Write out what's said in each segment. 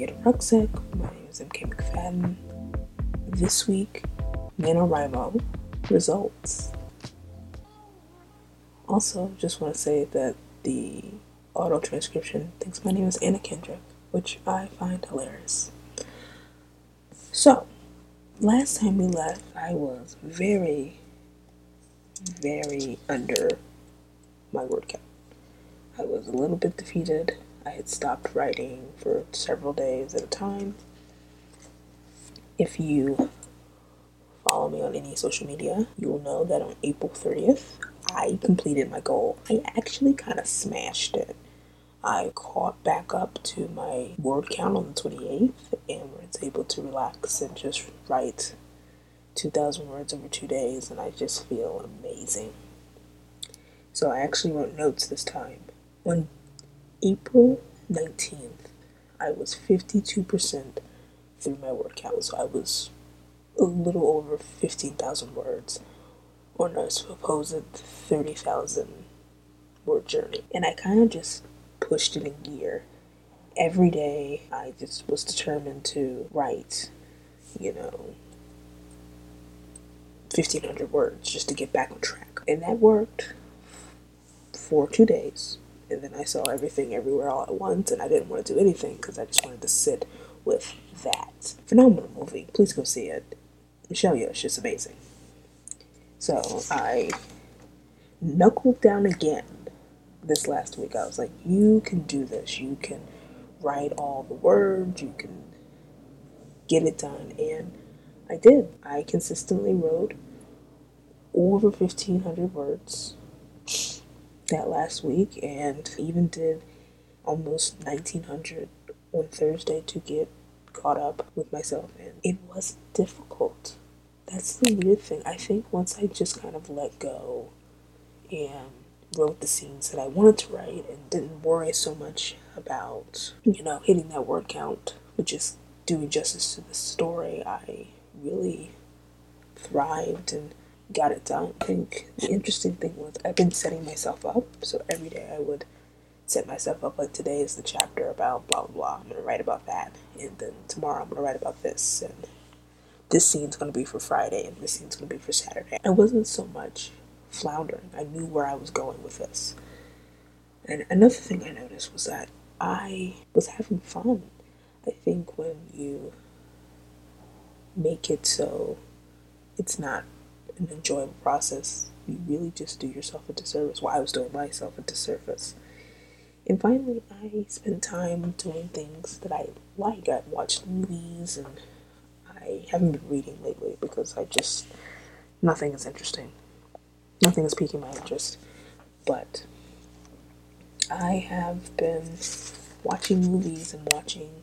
Rucksack. My name is MK McFadden. This week, NaNoWriMo results. Also, just want to say that the auto transcription thinks my name is Anna Kendrick, which I find hilarious. So, last time we left, I was very, very under my word count. I was a little bit defeated. I had stopped writing for several days at a time. If you follow me on any social media, you will know that on April 30th, I completed my goal. I actually kind of smashed it. I caught back up to my word count on the 28th and was able to relax and just write 2,000 words over two days, and I just feel amazing. So I actually wrote notes this time. On April 19th, I was 52% through my workout. so I was a little over 15,000 words on a supposed 30,000 word journey. And I kind of just pushed it in gear. Every day, I just was determined to write, you know, 1,500 words just to get back on track. And that worked for two days. And then I saw everything everywhere all at once, and I didn't want to do anything because I just wanted to sit with that. Phenomenal movie. Please go see it. Michelle Yeoh just amazing. So I knuckled down again this last week. I was like, you can do this. You can write all the words. You can get it done. And I did. I consistently wrote over 1,500 words that last week and even did almost 1900 on Thursday to get caught up with myself and it was difficult. That's the weird thing. I think once I just kind of let go and wrote the scenes that I wanted to write and didn't worry so much about, you know, hitting that word count, but just doing justice to the story, I really thrived and got it done. I think the interesting thing was I've been setting myself up. So every day I would set myself up like today is the chapter about blah blah blah. I'm gonna write about that, and then tomorrow I'm gonna write about this, and this scene's gonna be for Friday, and this scene's gonna be for Saturday. I wasn't so much floundering. I knew where I was going with this. And another thing I noticed was that I was having fun. I think when you make it so it's not an enjoyable process, you really just do yourself a disservice. Well, I was doing myself a disservice. And finally, I spent time doing things that I like. I watched movies and I haven't been reading lately because I just, nothing is interesting. Nothing is piquing my interest. But I have been watching movies and watching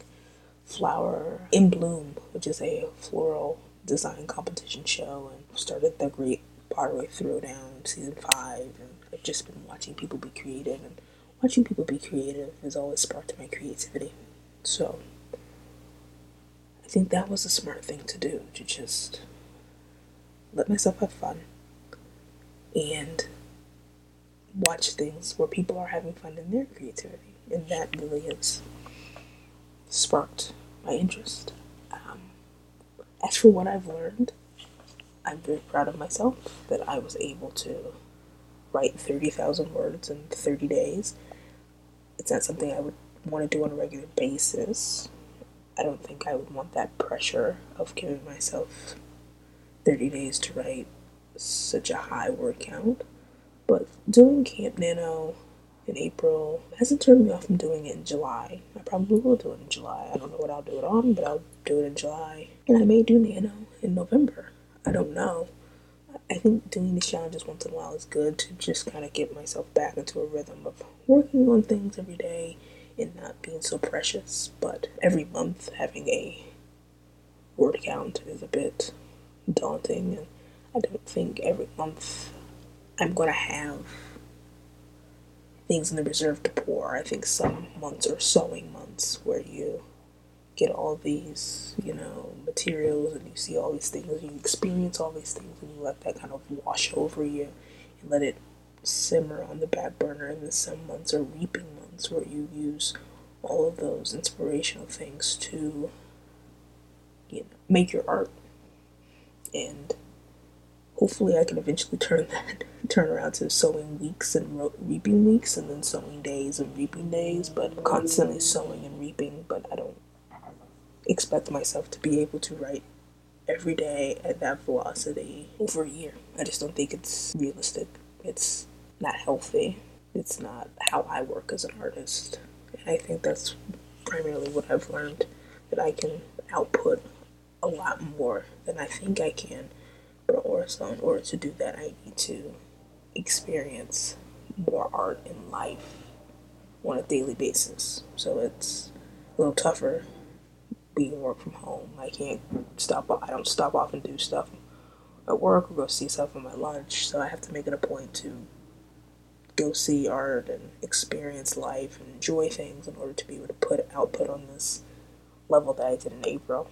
Flower in Bloom, which is a floral design competition show, and started the Great Pottery Throwdown season five. And I've just been watching people be creative, and watching people be creative has always sparked my creativity. So I think that was a smart thing to do to just let myself have fun and watch things where people are having fun in their creativity. And that really has sparked my interest. Um, as for what I've learned, I'm very proud of myself that I was able to write 30,000 words in 30 days. It's not something I would want to do on a regular basis. I don't think I would want that pressure of giving myself 30 days to write such a high word count. But doing Camp Nano in April hasn't turned me off from doing it in July. I probably will do it in July. I don't know what I'll do it on, but I'll do it in July. And I may do Nano in November. I don't know. I think doing these challenges once in a while is good to just kind of get myself back into a rhythm of working on things every day and not being so precious. But every month having a word count is a bit daunting, and I don't think every month I'm going to have things in the reserve to pour. I think some months are sowing months where you get all these, you know, materials and you see all these things, you experience all these things, and you let that kind of wash over you and let it simmer on the back burner. And then some months are reaping months where you use all of those inspirational things to you know make your art and hopefully I can eventually turn that turn around to sowing weeks and reaping weeks and then sowing days and reaping days but constantly sowing and reaping but I don't expect myself to be able to write every day at that velocity over a year. I just don't think it's realistic. It's not healthy. It's not how I work as an artist. And I think that's primarily what I've learned that I can output a lot more than I think I can. Also, in order to do that, I need to experience more art in life on a daily basis. So it's a little tougher being work from home. I can't stop. I don't stop off and do stuff at work or go see stuff on my lunch. So I have to make it a point to go see art and experience life and enjoy things in order to be able to put output on this level that I did in April.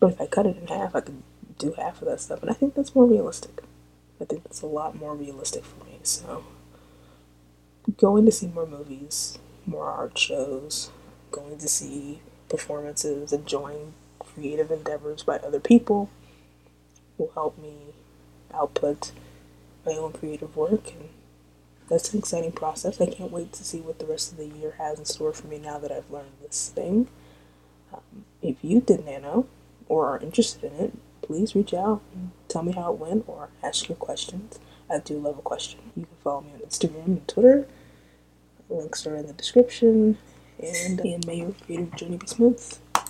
But if I cut it in half, I could do half of that stuff, and I think that's more realistic. I think that's a lot more realistic for me. So, going to see more movies, more art shows, going to see performances, enjoying creative endeavors by other people will help me output my own creative work and that's an exciting process. I can't wait to see what the rest of the year has in store for me now that I've learned this thing. Um, if you did nano or are interested in it, please reach out and tell me how it went or ask your questions. I do love a question. You can follow me on Instagram and Twitter. Links are in the description and, and may your creative journey be smooth.